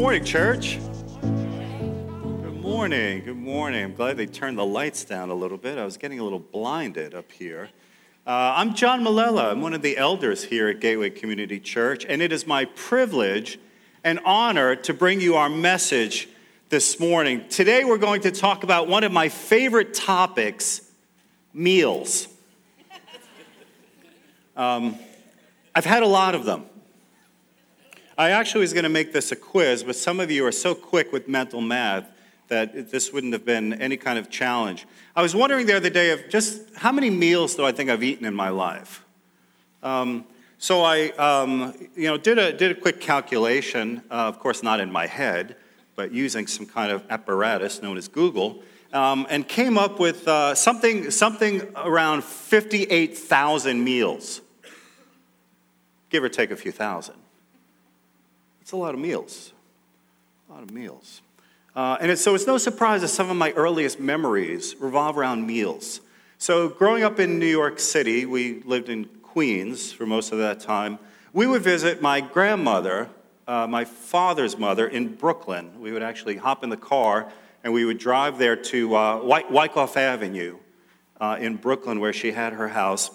morning, church. Good morning. Good morning. I'm glad they turned the lights down a little bit. I was getting a little blinded up here. Uh, I'm John Maulella. I'm one of the elders here at Gateway Community Church, and it is my privilege and honor to bring you our message this morning. Today, we're going to talk about one of my favorite topics meals. Um, I've had a lot of them. I actually was going to make this a quiz, but some of you are so quick with mental math that this wouldn't have been any kind of challenge. I was wondering the other day of just how many meals do I think I've eaten in my life? Um, so I, um, you know, did a, did a quick calculation, uh, of course not in my head, but using some kind of apparatus known as Google, um, and came up with uh, something, something around 58,000 meals, give or take a few thousand. It's a lot of meals. A lot of meals. Uh, and so it's no surprise that some of my earliest memories revolve around meals. So, growing up in New York City, we lived in Queens for most of that time. We would visit my grandmother, uh, my father's mother, in Brooklyn. We would actually hop in the car and we would drive there to uh, Wyckoff Avenue uh, in Brooklyn, where she had her house.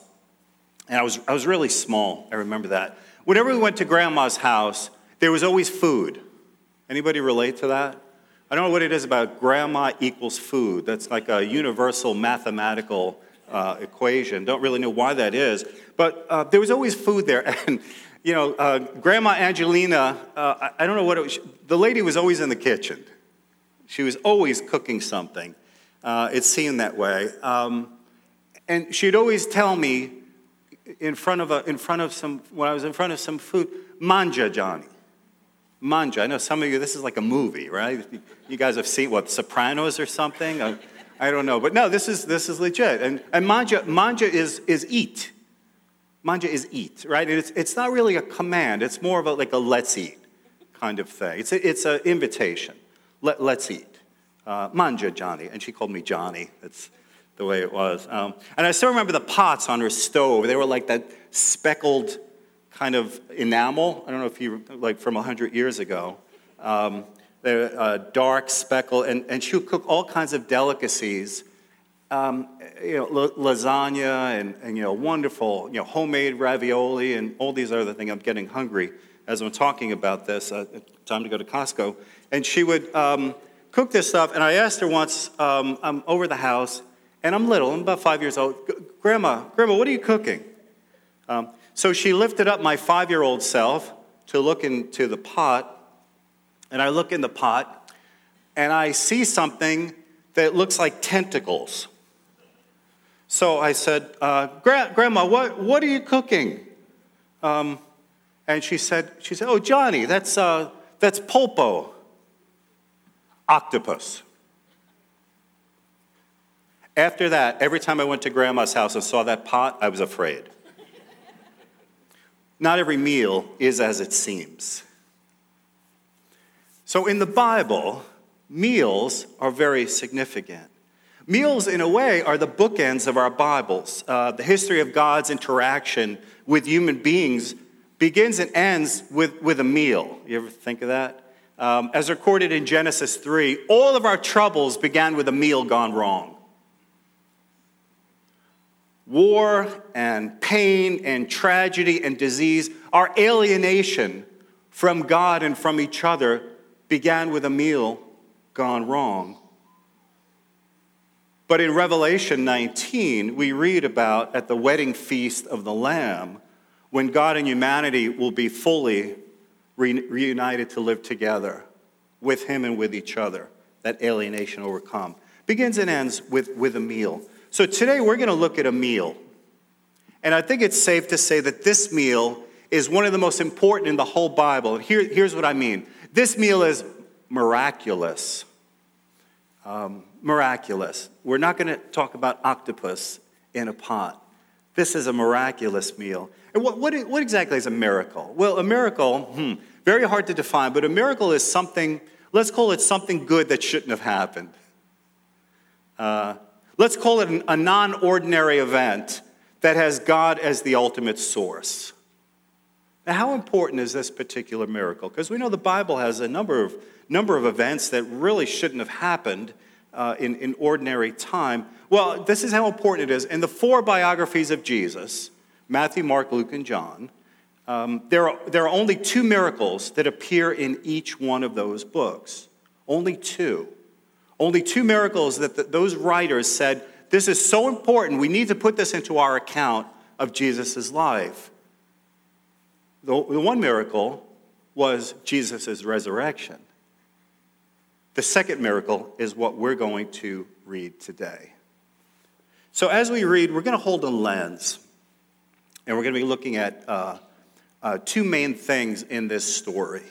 And I was, I was really small, I remember that. Whenever we went to grandma's house, there was always food. Anybody relate to that? I don't know what it is about grandma equals food. That's like a universal mathematical uh, equation. Don't really know why that is. But uh, there was always food there. And, you know, uh, Grandma Angelina, uh, I don't know what it was. The lady was always in the kitchen. She was always cooking something. Uh, it seemed that way. Um, and she'd always tell me in front of, a, in front of some, when I was in front of some food, manja, Johnny. Manja. I know some of you, this is like a movie, right? You guys have seen what, Sopranos or something? I, I don't know. But no, this is, this is legit. And, and manja, manja is, is eat. Manja is eat, right? And it's, it's not really a command, it's more of a, like a let's eat kind of thing. It's, a, it's an invitation. Let, let's eat. Uh, manja, Johnny. And she called me Johnny. That's the way it was. Um, and I still remember the pots on her stove. They were like that speckled kind of enamel. I don't know if you, like from 100 years ago. Um, they're uh, dark, speckled, and, and she would cook all kinds of delicacies. Um, you know, lasagna and, and, you know, wonderful, you know, homemade ravioli and all these other things. I'm getting hungry as I'm talking about this. Uh, time to go to Costco. And she would um, cook this stuff. And I asked her once, um, I'm over the house, and I'm little, I'm about five years old. Grandma, Grandma, what are you cooking? Um, so she lifted up my five year old self to look into the pot, and I look in the pot, and I see something that looks like tentacles. So I said, uh, Grandma, what, what are you cooking? Um, and she said, she said, Oh, Johnny, that's, uh, that's pulpo, octopus. After that, every time I went to grandma's house and saw that pot, I was afraid. Not every meal is as it seems. So in the Bible, meals are very significant. Meals, in a way, are the bookends of our Bibles. Uh, the history of God's interaction with human beings begins and ends with, with a meal. You ever think of that? Um, as recorded in Genesis 3, all of our troubles began with a meal gone wrong war and pain and tragedy and disease, our alienation from God and from each other began with a meal gone wrong. But in Revelation 19, we read about at the wedding feast of the Lamb when God and humanity will be fully reunited to live together with Him and with each other, that alienation overcome. Begins and ends with, with a meal. So today we're going to look at a meal. And I think it's safe to say that this meal is one of the most important in the whole Bible. And here, here's what I mean this meal is miraculous. Um, miraculous. We're not going to talk about octopus in a pot. This is a miraculous meal. And what, what, what exactly is a miracle? Well, a miracle, hmm, very hard to define, but a miracle is something, let's call it something good that shouldn't have happened. Uh, Let's call it a non ordinary event that has God as the ultimate source. Now, how important is this particular miracle? Because we know the Bible has a number of, number of events that really shouldn't have happened uh, in, in ordinary time. Well, this is how important it is. In the four biographies of Jesus Matthew, Mark, Luke, and John um, there, are, there are only two miracles that appear in each one of those books. Only two. Only two miracles that the, those writers said, this is so important, we need to put this into our account of Jesus' life. The, the one miracle was Jesus' resurrection. The second miracle is what we're going to read today. So, as we read, we're going to hold a lens, and we're going to be looking at uh, uh, two main things in this story.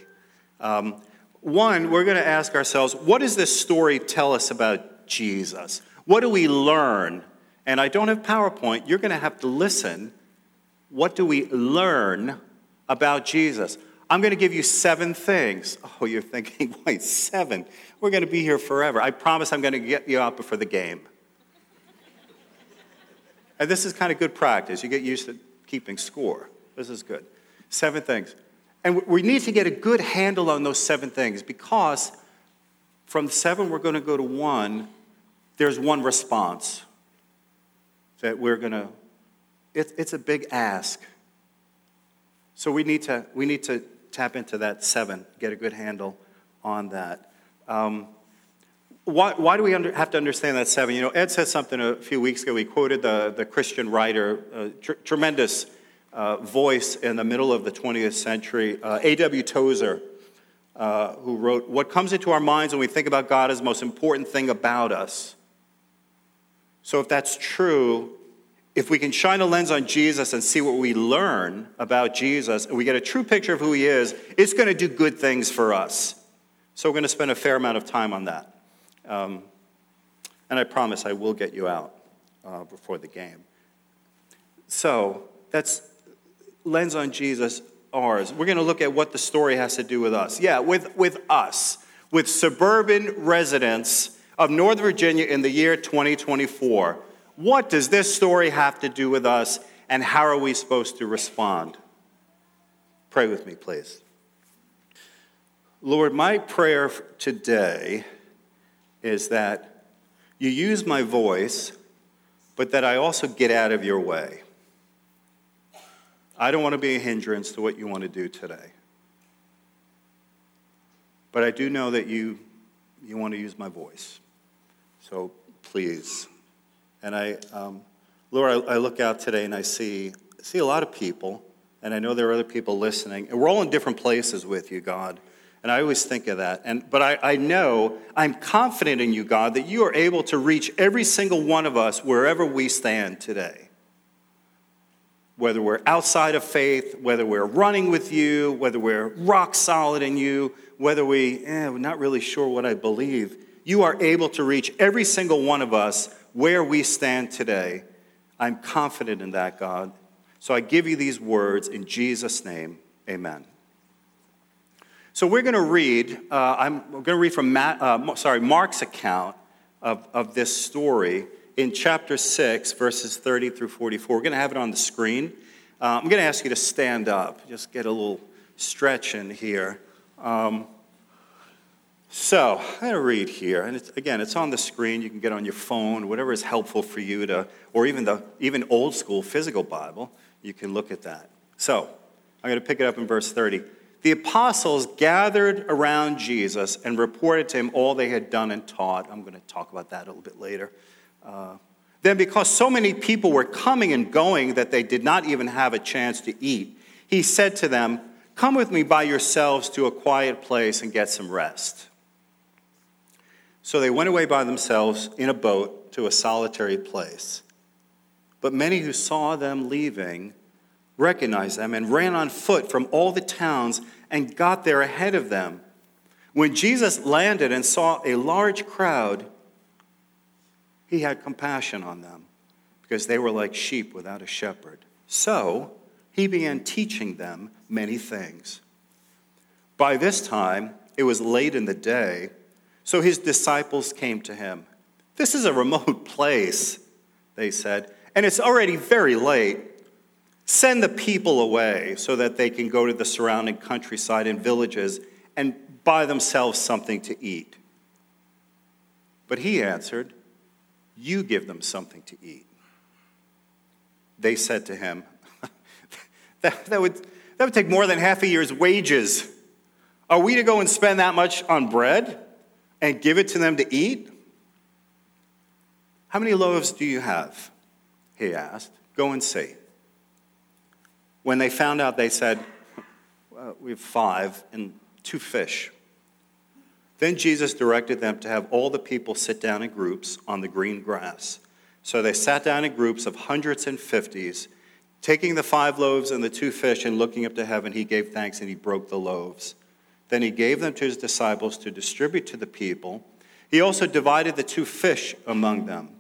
Um, one, we're going to ask ourselves, what does this story tell us about Jesus? What do we learn? And I don't have PowerPoint. You're going to have to listen. What do we learn about Jesus? I'm going to give you seven things. Oh, you're thinking, wait, seven? We're going to be here forever. I promise I'm going to get you out before the game. And this is kind of good practice. You get used to keeping score. This is good. Seven things. And we need to get a good handle on those seven things because from seven, we're going to go to one. There's one response that we're going to, it, it's a big ask. So we need to, we need to tap into that seven, get a good handle on that. Um, why, why, do we under, have to understand that seven? You know, Ed said something a few weeks ago. He quoted the, the Christian writer, uh, tr- tremendous uh, voice in the middle of the 20th century, uh, A.W. Tozer, uh, who wrote, What comes into our minds when we think about God is the most important thing about us. So, if that's true, if we can shine a lens on Jesus and see what we learn about Jesus, and we get a true picture of who he is, it's going to do good things for us. So, we're going to spend a fair amount of time on that. Um, and I promise I will get you out uh, before the game. So, that's lens on Jesus ours. We're going to look at what the story has to do with us. Yeah, with, with us, with suburban residents of Northern Virginia in the year 2024. What does this story have to do with us, and how are we supposed to respond? Pray with me, please. Lord, my prayer today is that you use my voice, but that I also get out of your way. I don't want to be a hindrance to what you want to do today. But I do know that you, you want to use my voice. So please. And I, um, Lord, I, I look out today and I see, see a lot of people, and I know there are other people listening, and we're all in different places with you, God. And I always think of that. And, but I, I know, I'm confident in you, God, that you are able to reach every single one of us wherever we stand today whether we're outside of faith, whether we're running with you, whether we're rock solid in you, whether we, eh, we're not really sure what I believe, you are able to reach every single one of us where we stand today. I'm confident in that, God. So I give you these words in Jesus' name. Amen. So we're going to read, uh, I'm going to read from Matt, uh, sorry, Mark's account of, of this story in chapter 6, verses 30 through 44. We're going to have it on the screen. Uh, I'm going to ask you to stand up, just get a little stretch in here. Um, so I'm going to read here, and it's, again, it's on the screen. You can get on your phone, whatever is helpful for you to, or even the even old school physical Bible. You can look at that. So I'm going to pick it up in verse 30. The apostles gathered around Jesus and reported to him all they had done and taught. I'm going to talk about that a little bit later. Uh, then, because so many people were coming and going that they did not even have a chance to eat, he said to them, Come with me by yourselves to a quiet place and get some rest. So they went away by themselves in a boat to a solitary place. But many who saw them leaving recognized them and ran on foot from all the towns and got there ahead of them. When Jesus landed and saw a large crowd, he had compassion on them because they were like sheep without a shepherd. So he began teaching them many things. By this time, it was late in the day, so his disciples came to him. This is a remote place, they said, and it's already very late. Send the people away so that they can go to the surrounding countryside and villages and buy themselves something to eat. But he answered, You give them something to eat. They said to him, that, that, would, that would take more than half a year's wages. Are we to go and spend that much on bread and give it to them to eat? How many loaves do you have? He asked. Go and see. When they found out, they said, well, We have five and two fish. Then Jesus directed them to have all the people sit down in groups on the green grass. So they sat down in groups of hundreds and fifties. Taking the five loaves and the two fish and looking up to heaven, he gave thanks and he broke the loaves. Then he gave them to his disciples to distribute to the people. He also divided the two fish among them.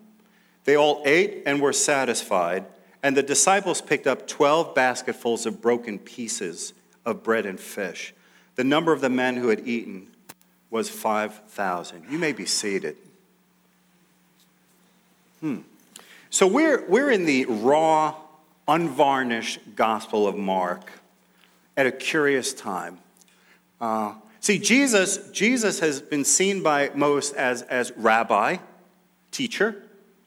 They all ate and were satisfied, and the disciples picked up 12 basketfuls of broken pieces of bread and fish. The number of the men who had eaten was 5,000. You may be seated. Hmm. So we're, we're in the raw, unvarnished Gospel of Mark at a curious time. Uh, see, Jesus, Jesus has been seen by most as, as rabbi, teacher,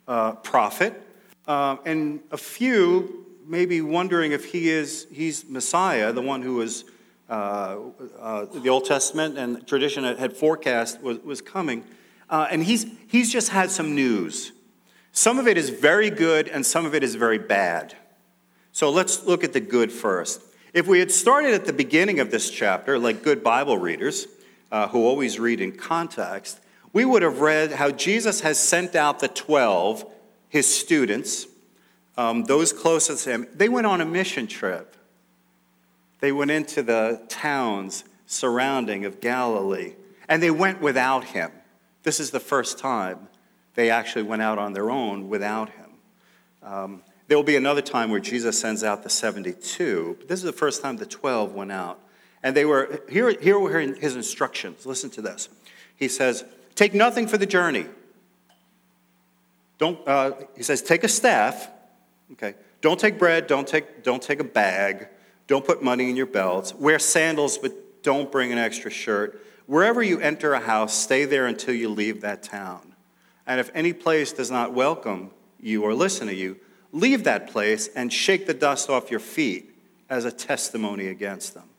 uh, prophet, uh, and a few maybe wondering if he is he's Messiah, the one who was uh, uh, the Old Testament and tradition had forecast was, was coming. Uh, and he's, he's just had some news. Some of it is very good, and some of it is very bad. So let's look at the good first. If we had started at the beginning of this chapter, like good Bible readers uh, who always read in context, we would have read how Jesus has sent out the 12, his students, um, those closest to him. They went on a mission trip. They went into the towns surrounding of Galilee, and they went without him. This is the first time they actually went out on their own without him. Um, there will be another time where Jesus sends out the 72, but this is the first time the 12 went out. And they were, here, here were his instructions. Listen to this. He says, Take nothing for the journey. Don't, uh, he says, Take a staff. Okay. Don't take bread. Don't take, don't take a bag. Don't put money in your belts. Wear sandals, but don't bring an extra shirt. Wherever you enter a house, stay there until you leave that town. And if any place does not welcome you or listen to you, leave that place and shake the dust off your feet as a testimony against them.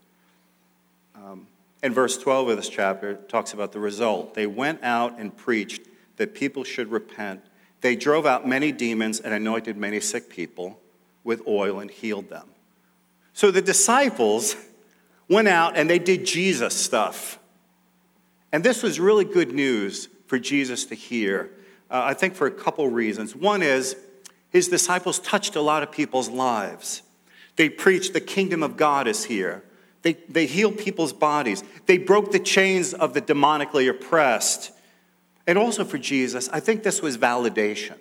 Um, and verse 12 of this chapter talks about the result. They went out and preached that people should repent. They drove out many demons and anointed many sick people with oil and healed them. So the disciples went out and they did Jesus stuff. And this was really good news for Jesus to hear, uh, I think for a couple reasons. One is his disciples touched a lot of people's lives. They preached the kingdom of God is here. They, they healed people's bodies. They broke the chains of the demonically oppressed. And also for Jesus, I think this was validation.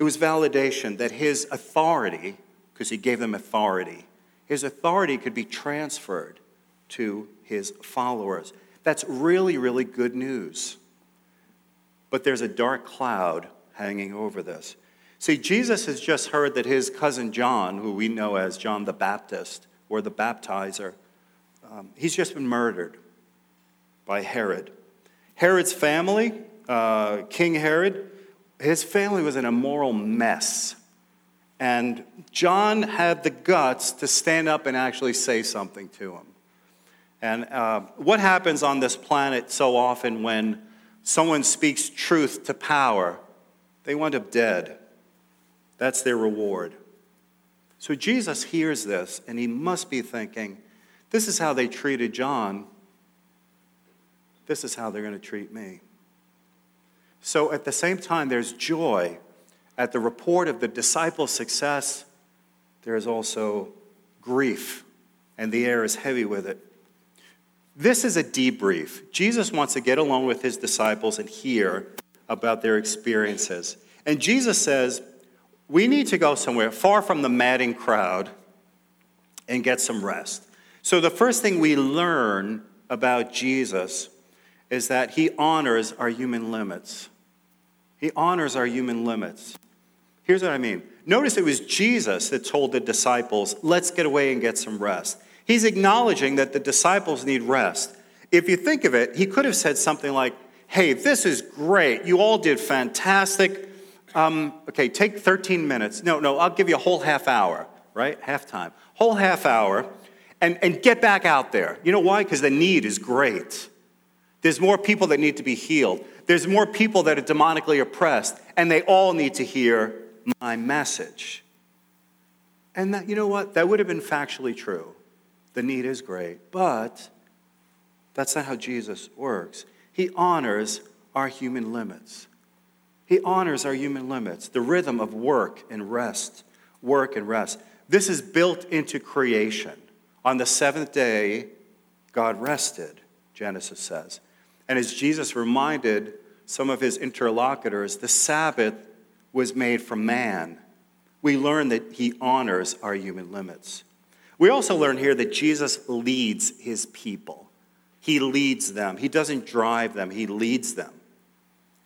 It was validation that his authority because he gave them authority. His authority could be transferred to his followers. That's really, really good news. But there's a dark cloud hanging over this. See, Jesus has just heard that his cousin John, who we know as John the Baptist or the baptizer, um, he's just been murdered by Herod. Herod's family, uh, King Herod, his family was an immoral mess. And John had the guts to stand up and actually say something to him. And uh, what happens on this planet so often when someone speaks truth to power? They wind up dead. That's their reward. So Jesus hears this, and he must be thinking, this is how they treated John. This is how they're going to treat me. So at the same time, there's joy at the report of the disciples' success, there is also grief, and the air is heavy with it. This is a debrief. Jesus wants to get along with his disciples and hear about their experiences. And Jesus says, We need to go somewhere far from the madding crowd and get some rest. So, the first thing we learn about Jesus is that he honors our human limits. He honors our human limits. Here's what I mean. Notice it was Jesus that told the disciples, let's get away and get some rest. He's acknowledging that the disciples need rest. If you think of it, he could have said something like, hey, this is great. You all did fantastic. Um, okay, take 13 minutes. No, no, I'll give you a whole half hour, right? Half time. Whole half hour, and, and get back out there. You know why? Because the need is great. There's more people that need to be healed. There's more people that are demonically oppressed, and they all need to hear my message. And that, you know what? That would have been factually true. The need is great, but that's not how Jesus works. He honors our human limits. He honors our human limits, the rhythm of work and rest, work and rest. This is built into creation. On the seventh day, God rested, Genesis says. And as Jesus reminded some of his interlocutors, the Sabbath was made for man. We learn that he honors our human limits. We also learn here that Jesus leads his people. He leads them. He doesn't drive them, he leads them.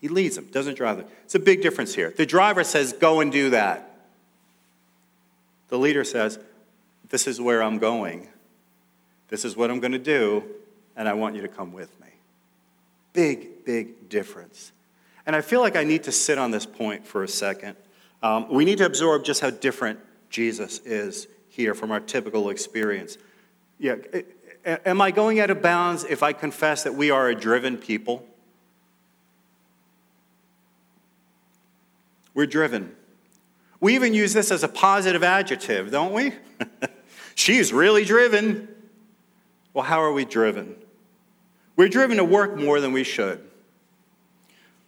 He leads them, doesn't drive them. It's a big difference here. The driver says, Go and do that. The leader says, This is where I'm going. This is what I'm going to do, and I want you to come with me. Big, big difference. And I feel like I need to sit on this point for a second. Um, we need to absorb just how different Jesus is here from our typical experience. Yeah, am I going out of bounds if I confess that we are a driven people? We're driven. We even use this as a positive adjective, don't we? She's really driven. Well, how are we driven? We're driven to work more than we should.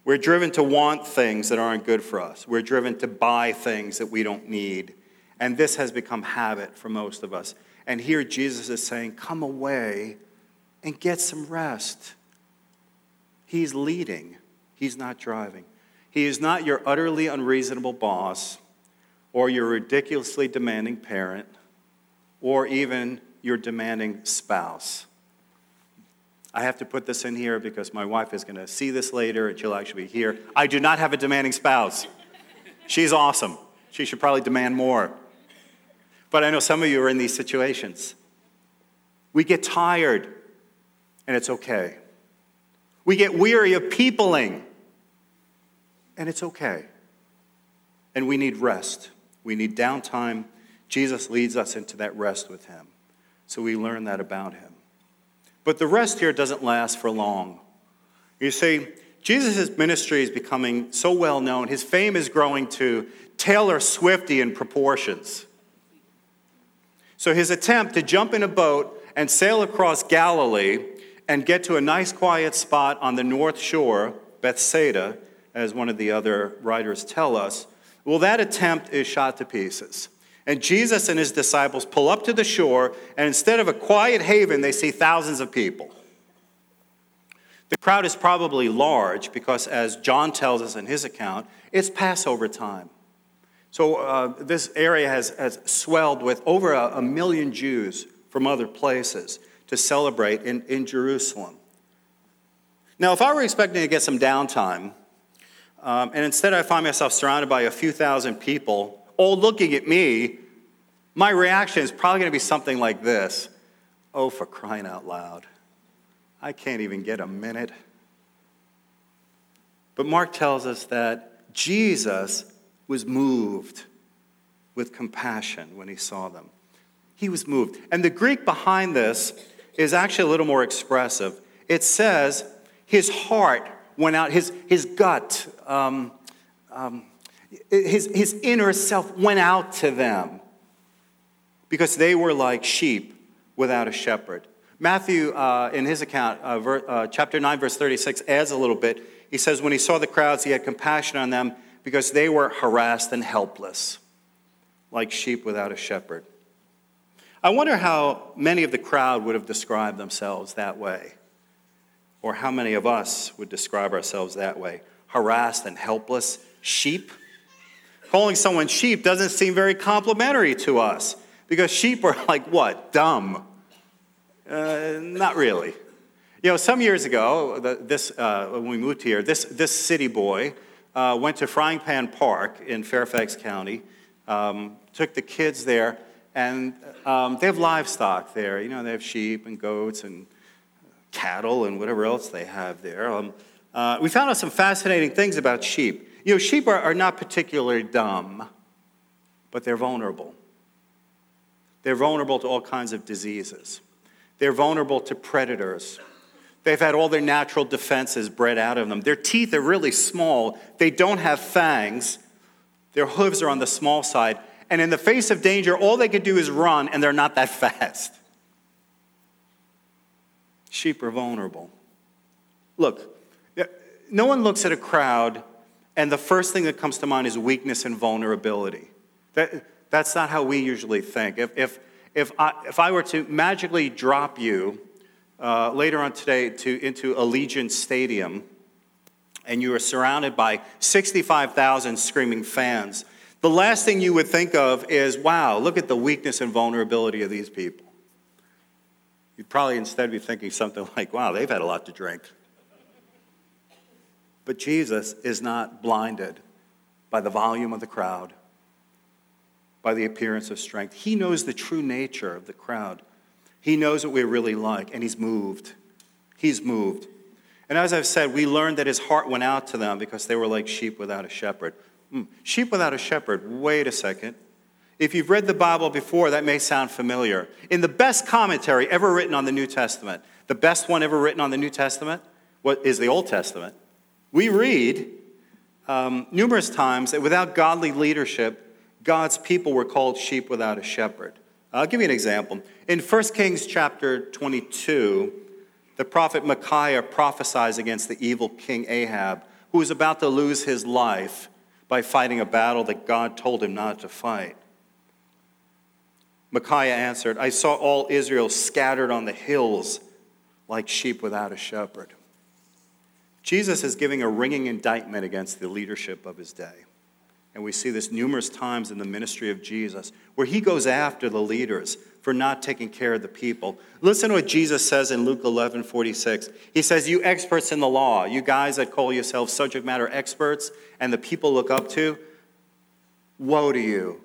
We're driven to want things that aren't good for us. We're driven to buy things that we don't need. And this has become habit for most of us. And here Jesus is saying, Come away and get some rest. He's leading, He's not driving. He is not your utterly unreasonable boss or your ridiculously demanding parent or even your demanding spouse. I have to put this in here because my wife is going to see this later and she'll actually be here. I do not have a demanding spouse. She's awesome. She should probably demand more. But I know some of you are in these situations. We get tired, and it's okay. We get weary of peopling, and it's okay. And we need rest. We need downtime. Jesus leads us into that rest with Him. So we learn that about Him. But the rest here doesn't last for long. You see, Jesus' ministry is becoming so well known, his fame is growing to Taylor Swifty in proportions. So his attempt to jump in a boat and sail across Galilee and get to a nice quiet spot on the north shore, Bethsaida, as one of the other writers tell us, well, that attempt is shot to pieces. And Jesus and his disciples pull up to the shore, and instead of a quiet haven, they see thousands of people. The crowd is probably large because, as John tells us in his account, it's Passover time. So, uh, this area has, has swelled with over a, a, million Jews from other places to celebrate in, in Jerusalem. Now, if I were expecting to get some downtime, um, and instead, I find myself surrounded by a few thousand people, all looking at me. My reaction is probably going to be something like this Oh, for crying out loud. I can't even get a minute. But Mark tells us that Jesus was moved with compassion when he saw them. He was moved. And the Greek behind this is actually a little more expressive. It says, his heart went out, his, his gut, um, um, his, his inner self went out to them because they were like sheep without a shepherd. Matthew, uh, in his account, uh, ver, uh, chapter 9, verse 36, adds a little bit. He says, When he saw the crowds, he had compassion on them because they were harassed and helpless, like sheep without a shepherd. I wonder how many of the crowd would have described themselves that way or how many of us would describe ourselves that way harassed and helpless sheep? Calling someone sheep doesn't seem very complimentary to us because sheep are like what? Dumb. Uh, not really. You know, some years ago, this, uh, when we moved here, this, this city boy uh, went to Frying Pan Park in Fairfax County, um, took the kids there, and um, they have livestock there. You know, they have sheep and goats and cattle and whatever else they have there. Um, uh, we found out some fascinating things about sheep. You know, sheep are, are not particularly dumb, but they're vulnerable. They're vulnerable to all kinds of diseases. They're vulnerable to predators. They've had all their natural defenses bred out of them. Their teeth are really small. They don't have fangs. Their hooves are on the small side. And in the face of danger, all they could do is run, and they're not that fast. Sheep are vulnerable. Look, no one looks at a crowd, and the first thing that comes to mind is weakness and vulnerability. That, that's not how we usually think. If, if, if, I, if I were to magically drop you uh, later on today to, into Allegiant Stadium, and you are surrounded by 65,000 screaming fans, the last thing you would think of is, wow, look at the weakness and vulnerability of these people. You'd probably instead be thinking something like, wow, they've had a lot to drink. But Jesus is not blinded by the volume of the crowd, by the appearance of strength. He knows the true nature of the crowd. He knows what we're really like, and He's moved. He's moved. And as I've said, we learned that His heart went out to them because they were like sheep without a shepherd. Mm, sheep without a shepherd. Wait a second. If you've read the Bible before, that may sound familiar. In the best commentary ever written on the New Testament, the best one ever written on the New Testament, what is the Old Testament? We read um, numerous times that without godly leadership, God's people were called sheep without a shepherd. I'll give you an example. In 1 Kings chapter 22, the prophet Micaiah prophesies against the evil king Ahab, who was about to lose his life by fighting a battle that God told him not to fight. Micaiah answered, I saw all Israel scattered on the hills like sheep without a shepherd. Jesus is giving a ringing indictment against the leadership of his day. And we see this numerous times in the ministry of Jesus, where he goes after the leaders for not taking care of the people. Listen to what Jesus says in Luke 11 46. He says, You experts in the law, you guys that call yourselves subject matter experts and the people look up to, woe to you,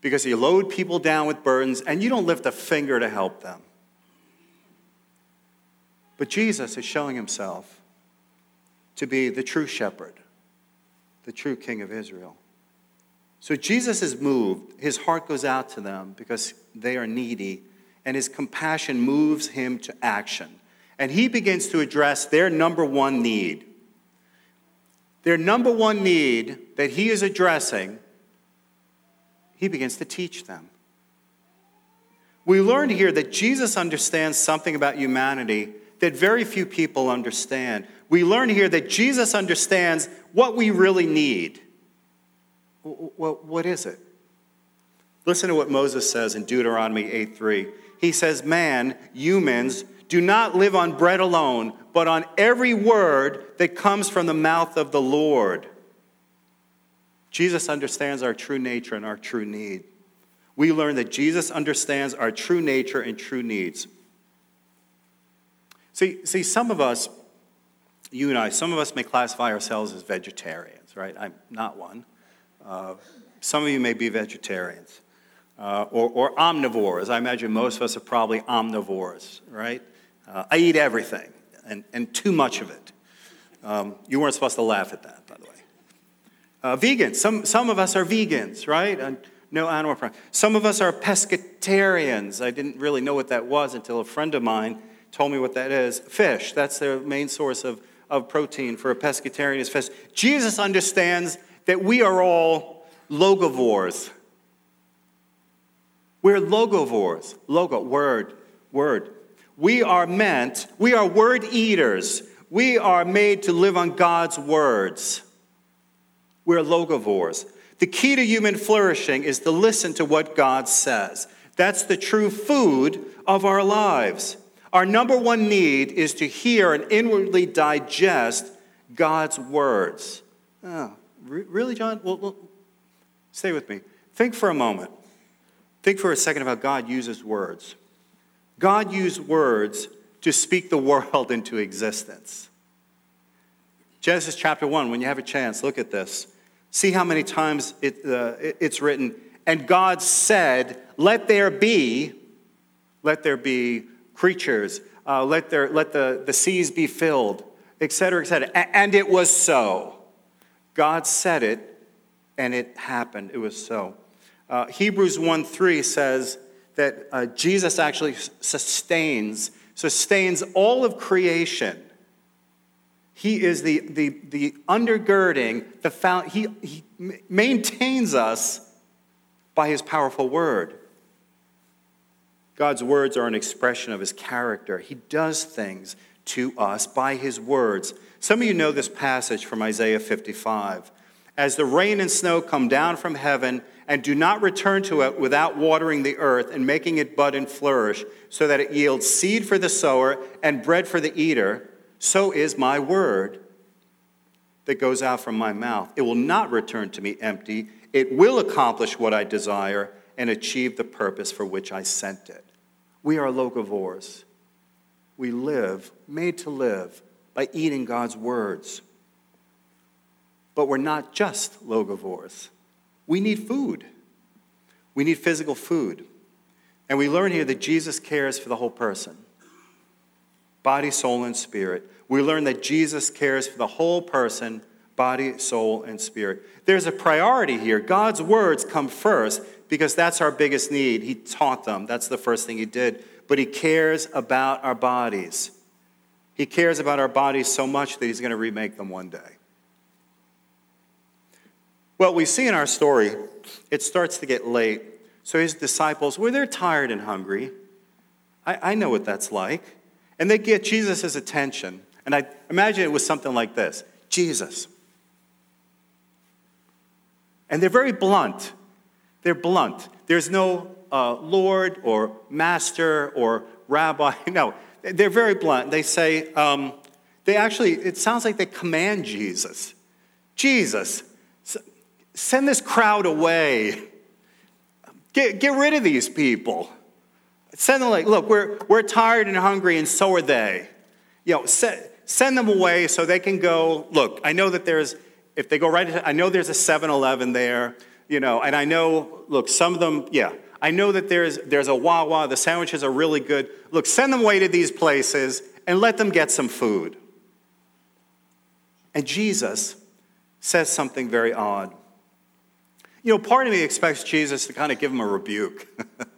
because you load people down with burdens and you don't lift a finger to help them. But Jesus is showing himself to be the true shepherd, the true king of Israel. So Jesus is moved. His heart goes out to them because they are needy, and his compassion moves him to action. And he begins to address their number one need. Their number one need that he is addressing, he begins to teach them. We learned here that Jesus understands something about humanity that very few people understand we learn here that Jesus understands what we really need. What is it? Listen to what Moses says in Deuteronomy 8:3. He says, "Man, humans, do not live on bread alone, but on every word that comes from the mouth of the Lord." Jesus understands our true nature and our true need. We learn that Jesus understands our true nature and true needs. See, see some of us you and I, some of us may classify ourselves as vegetarians, right? I'm not one. Uh, some of you may be vegetarians uh, or, or, omnivores. I imagine most of us are probably omnivores, right? Uh, I eat everything and, and too much of it. Um, you weren't supposed to laugh at that, by the way. Uh, vegans, some, some of us are vegans, right? And no animal products. Some of us are pescatarians. I didn't really know what that was until a friend of mine told me what that is. Fish, that's their main source of of protein for a pescatarian is fish. Jesus understands that we are all logivores. We're logivores. Logo, word, word. We are meant, we are word eaters. We are made to live on God's words. We're logivores. The key to human flourishing is to listen to what God says. That's the true food of our lives. Our number one need is to hear and inwardly digest God's words. Oh, really, John? Well, well, stay with me. Think for a moment. Think for a second about God uses words. God used words to speak the world into existence. Genesis chapter 1, when you have a chance, look at this. See how many times it, uh, it's written, and God said, Let there be, let there be creatures, uh, let, there, let the, the seas be filled, etc., etc. And it was so. God said it, and it happened. It was so. Uh, Hebrews 1 3 says that uh, Jesus actually sustains, sustains all of creation. He is the, the, the undergirding, the found, he, he maintains us by his powerful word. God's words are an expression of his character. He does things to us by his words. Some of you know this passage from Isaiah 55. As the rain and snow come down from heaven and do not return to it without watering the earth and making it bud and flourish, so that it yields seed for the sower and bread for the eater, so is my word that goes out from my mouth. It will not return to me empty, it will accomplish what I desire and achieve the purpose for which I sent it. We are logivores. We live, made to live, by eating God's words. But we're not just logivores. We need food. We need physical food. And we learn here that Jesus cares for the whole person body, soul, and spirit. We learn that Jesus cares for the whole person body, soul, and spirit. There's a priority here. God's words come first because that's our biggest need. He taught them, that's the first thing He did. But He cares about our bodies. He cares about our bodies so much that He's going to remake them one day. Well, we see in our story, it starts to get late. So his disciples, well, they're tired and hungry. I, I know what that's like. And they get Jesus' attention. And I imagine it was something like this Jesus. And they're very blunt. They're blunt. There's no uh, Lord or Master or Rabbi. No, they're very blunt. They say, um, they actually, it sounds like they command Jesus. Jesus, send this crowd away. Get, get rid of these people. Send them like, look, we're, we're tired and hungry, and so are they. You know, send, send them away so they can go. Look, I know that there's, if they go right, I know there's a 7 Eleven there, you know, and I know, look, some of them, yeah, I know that there's, there's a Wawa, the sandwiches are really good. Look, send them away to these places and let them get some food. And Jesus says something very odd. You know, part of me expects Jesus to kind of give him a rebuke.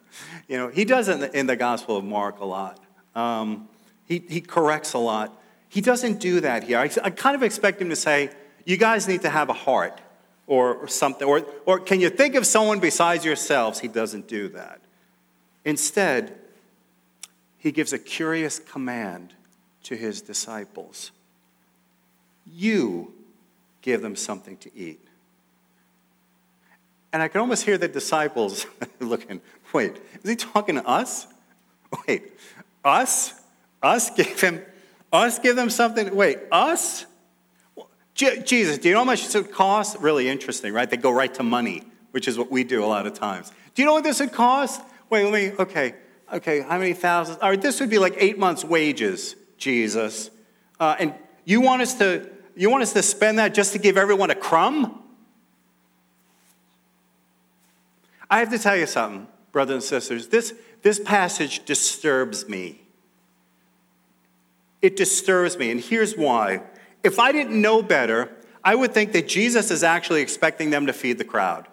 you know, he does it in the, in the Gospel of Mark a lot. Um, he, he corrects a lot. He doesn't do that here. I, I kind of expect him to say, You guys need to have a heart or, or something. Or, or can you think of someone besides yourselves? He doesn't do that. Instead, he gives a curious command to his disciples You give them something to eat. And I can almost hear the disciples looking, wait, is he talking to us? Wait, us? Us give him, us give them something? Wait, us? Jesus, do you know how much this would cost? Really interesting, right? They go right to money, which is what we do a lot of times. Do you know what this would cost? Wait, let me, okay, okay, how many thousands? All right, this would be like eight months' wages, Jesus. Uh, and you want us to, you want us to spend that just to give everyone a crumb? I have to tell you something, brothers and sisters. This, this passage disturbs me. It disturbs me, and here's why. If I didn't know better, I would think that Jesus is actually expecting them to feed the crowd.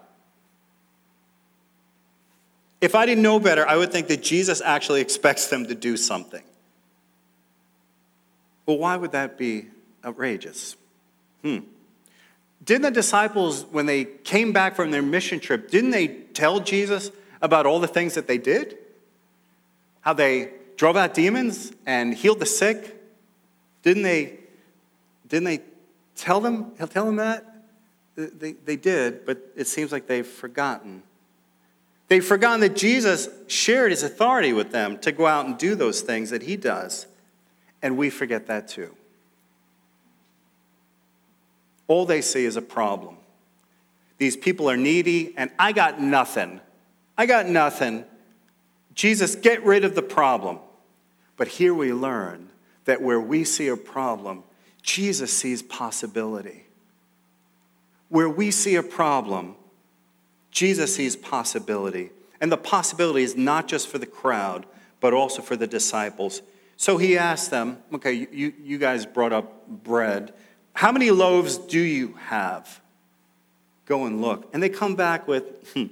If I didn't know better, I would think that Jesus actually expects them to do something. Well, why would that be outrageous? Hmm. Didn't the disciples, when they came back from their mission trip, didn't they tell Jesus about all the things that they did? How they drove out demons and healed the sick? Didn't they, didn't they tell them, tell them that? They, they did, but it seems like they've forgotten. They've forgotten that Jesus shared his authority with them to go out and do those things that he does. And we forget that too. All they see is a problem. These people are needy, and I got nothing. I got nothing. Jesus, get rid of the problem. But here we learn that where we see a problem, Jesus sees possibility. Where we see a problem, Jesus sees possibility. And the possibility is not just for the crowd, but also for the disciples. So he asked them, okay, you, you guys brought up bread. How many loaves do you have? Go and look. And they come back with hmm,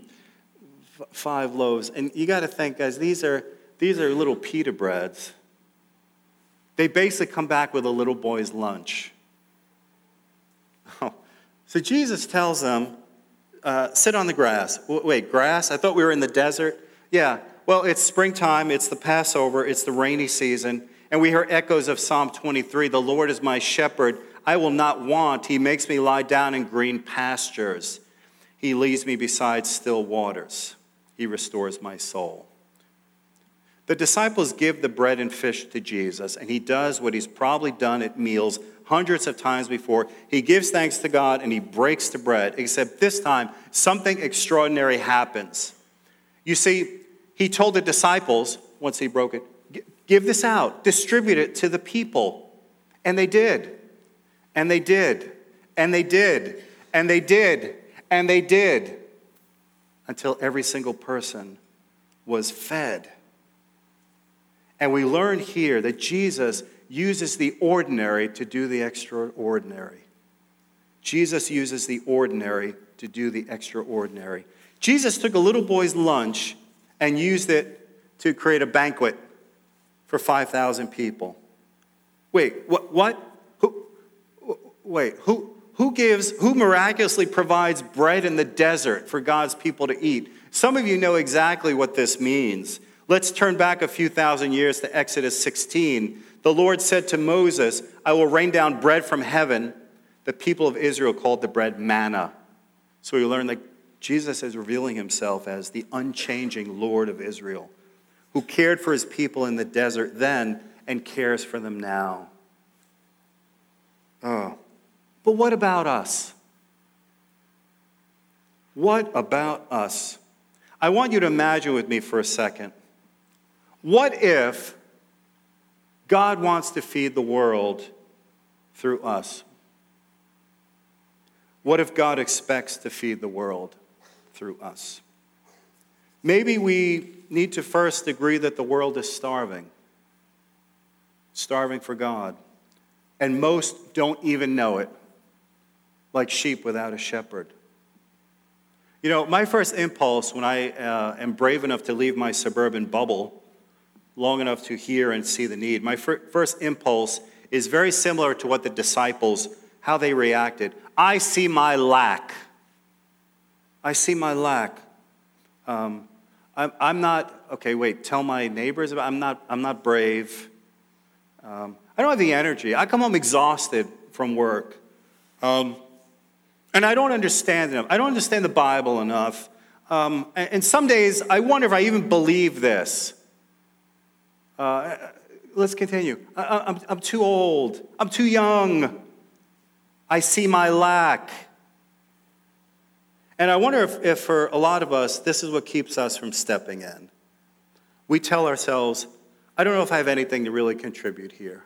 five loaves. And you got to think, guys, these are, these are little pita breads. They basically come back with a little boy's lunch. Oh. So Jesus tells them, uh, sit on the grass. Wait, grass? I thought we were in the desert. Yeah, well, it's springtime, it's the Passover, it's the rainy season, and we hear echoes of Psalm 23 The Lord is my shepherd, I will not want. He makes me lie down in green pastures, He leads me beside still waters, He restores my soul. The disciples give the bread and fish to Jesus, and he does what he's probably done at meals hundreds of times before. He gives thanks to God and he breaks the bread, except this time something extraordinary happens. You see, he told the disciples, once he broke it, give this out, distribute it to the people. And they did. And they did. And they did. And they did. And they did. Until every single person was fed. And we learn here that Jesus uses the ordinary to do the extraordinary. Jesus uses the ordinary to do the extraordinary. Jesus took a little boy's lunch and used it to create a banquet for 5,000 people. Wait, what? what? Who, wait, who, who gives, who miraculously provides bread in the desert for God's people to eat? Some of you know exactly what this means. Let's turn back a few thousand years to Exodus 16. The Lord said to Moses, I will rain down bread from heaven. The people of Israel called the bread manna. So we learn that Jesus is revealing himself as the unchanging Lord of Israel, who cared for his people in the desert then and cares for them now. Oh. But what about us? What about us? I want you to imagine with me for a second. What if God wants to feed the world through us? What if God expects to feed the world through us. Maybe we need to first agree that the world is starving, starving for God. And most don't even know it, like sheep without a shepherd. You know, my first impulse when I uh, am brave enough to leave my suburban bubble long enough to hear and see the need, my fir- first impulse is very similar to what the disciples, how they reacted. I see my lack. I see my lack. Um, I'm, I'm, not, okay, wait, tell my neighbors about, I'm not, I'm not brave. Um, I don't have the energy. I come home exhausted from work. Um, and I don't understand enough. I don't understand the Bible enough. Um, and, and, some days I wonder if I even believe this. Uh, let's continue. I, I'm, I'm too old. I'm too young. I see my lack. And I wonder if, if for a lot of us, this is what keeps us from stepping in. We tell ourselves, I don't know if I have anything to really contribute here.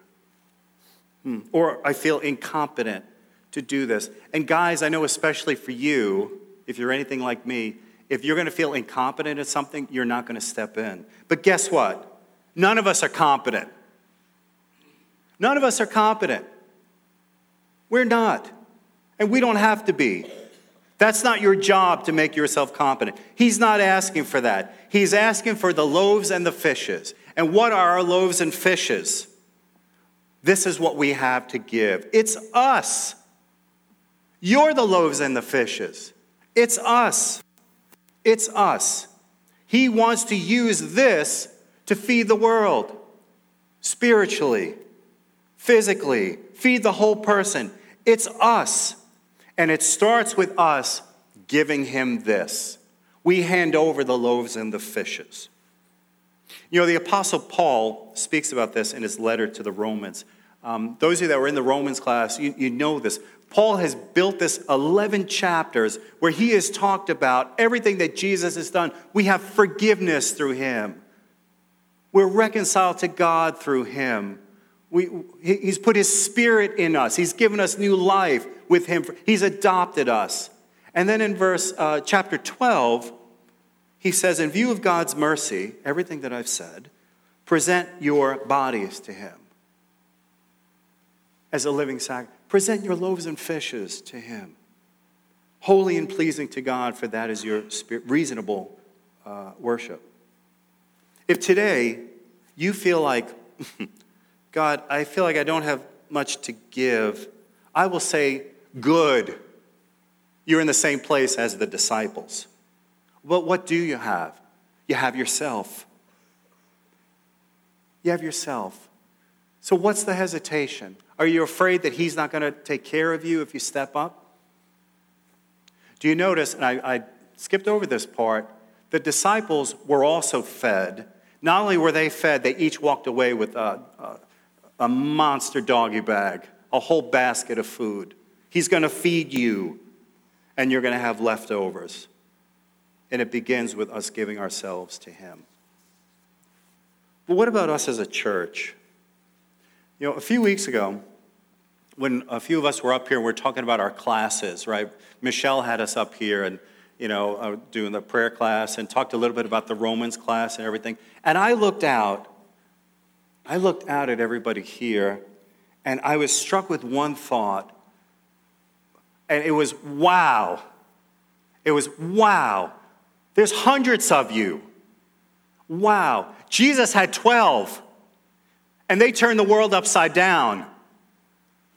Hmm. Or I feel incompetent to do this. And guys, I know especially for you, if you're anything like me, if you're going to feel incompetent at something, you're not going to step in. But guess what? None of us are competent. None of us are competent. We're not. And we don't have to be. That's not your job to make yourself competent. He's not asking for that. He's asking for the loaves and the fishes. And what are our loaves and fishes? This is what we have to give. It's us. You're the loaves and the fishes. It's us. It's us. He wants to use this to feed the world spiritually, physically, feed the whole person. It's us. And it starts with us giving him this. We hand over the loaves and the fishes. You know, the Apostle Paul speaks about this in his letter to the Romans. Um, those of you that were in the Romans class, you, you know this. Paul has built this 11 chapters where he has talked about everything that Jesus has done. We have forgiveness through him, we're reconciled to God through him. We, he's put his spirit in us. He's given us new life with him. He's adopted us. And then in verse uh, chapter 12, he says, In view of God's mercy, everything that I've said, present your bodies to him as a living sacrifice. Present your loaves and fishes to him. Holy and pleasing to God, for that is your reasonable uh, worship. If today you feel like, God, I feel like I don't have much to give, I will say, good. You're in the same place as the disciples. But what do you have? You have yourself. You have yourself. So, what's the hesitation? Are you afraid that He's not going to take care of you if you step up? Do you notice, and I, I skipped over this part, the disciples were also fed. Not only were they fed, they each walked away with a, a, a monster doggy bag, a whole basket of food. He's going to feed you, and you're going to have leftovers. And it begins with us giving ourselves to Him. But what about us as a church? You know, a few weeks ago, when a few of us were up here we are talking about our classes, right? Michelle had us up here and, you know, uh, doing the prayer class and talked a little bit about the Romans class and everything. And I looked out, I looked out at everybody here, and I was struck with one thought. And it was, wow. It was, wow. There's hundreds of you. Wow. Jesus had 12, and they turned the world upside down.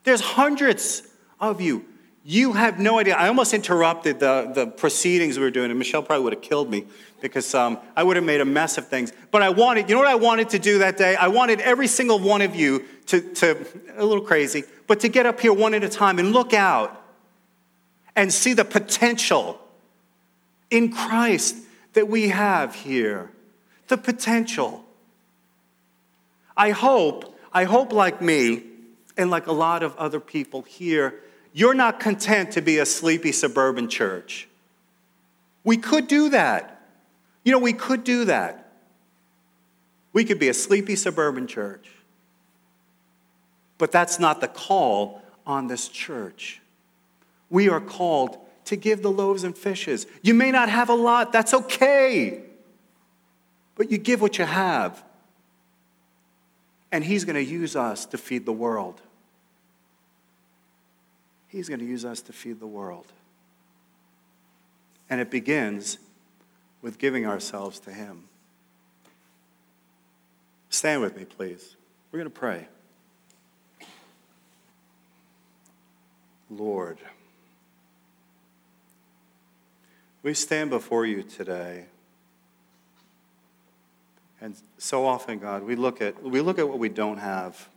There's hundreds of you. You have no idea. I almost interrupted the, the proceedings we were doing, and Michelle probably would have killed me because um, I would have made a mess of things. But I wanted, you know what I wanted to do that day? I wanted every single one of you to, to a little crazy, but to get up here one at a time and look out and see the potential in Christ that we have here. The potential. I hope, I hope like me, and like a lot of other people here, you're not content to be a sleepy suburban church. We could do that. You know, we could do that. We could be a sleepy suburban church. But that's not the call on this church. We are called to give the loaves and fishes. You may not have a lot, that's okay. But you give what you have. And He's going to use us to feed the world. He's going to use us to feed the world. And it begins with giving ourselves to Him. Stand with me, please. We're going to pray. Lord, we stand before you today. And so often, God, we look at, we look at what we don't have.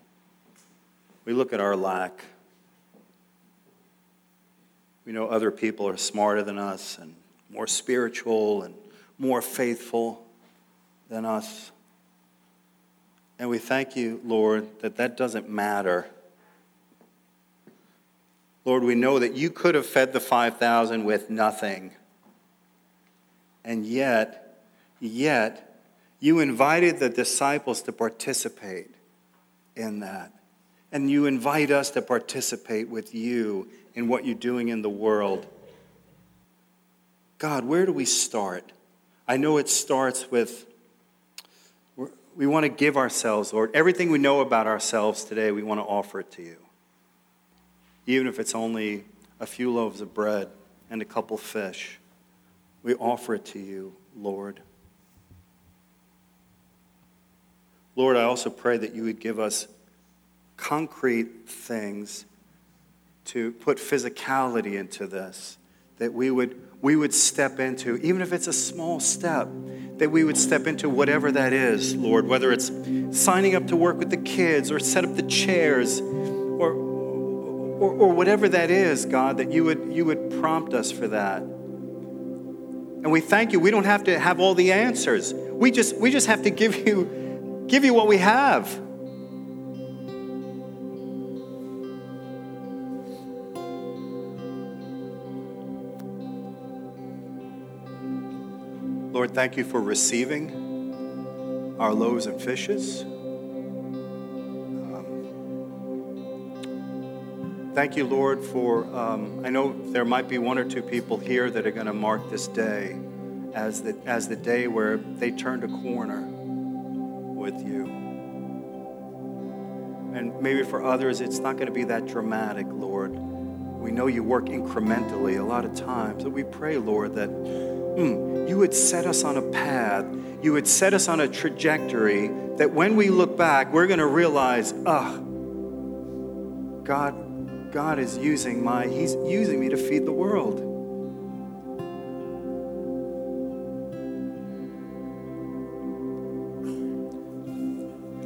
We look at our lack. We know other people are smarter than us and more spiritual and more faithful than us. And we thank you, Lord, that that doesn't matter. Lord, we know that you could have fed the 5,000 with nothing. And yet, yet, you invited the disciples to participate in that. And you invite us to participate with you in what you're doing in the world. God, where do we start? I know it starts with we want to give ourselves, Lord. Everything we know about ourselves today, we want to offer it to you. Even if it's only a few loaves of bread and a couple fish, we offer it to you, Lord. Lord, I also pray that you would give us concrete things to put physicality into this, that we would, we would step into, even if it's a small step, that we would step into whatever that is, Lord, whether it's signing up to work with the kids or set up the chairs or, or, or whatever that is, God, that you would, you would prompt us for that. And we thank you. We don't have to have all the answers. We just, we just have to give you, give you what we have. Lord, thank you for receiving our loaves and fishes. Um, Thank you, Lord, for um, I know there might be one or two people here that are going to mark this day as the, as the day where they turned a corner with you. And maybe for others, it's not going to be that dramatic, Lord. We know you work incrementally a lot of times, but we pray, Lord, that mm, you would set us on a path, you would set us on a trajectory that when we look back, we're going to realize, ah, God, God is using my, He's using me to feed the world.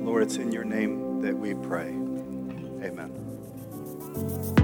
Lord, it's in your name that we pray. Amen.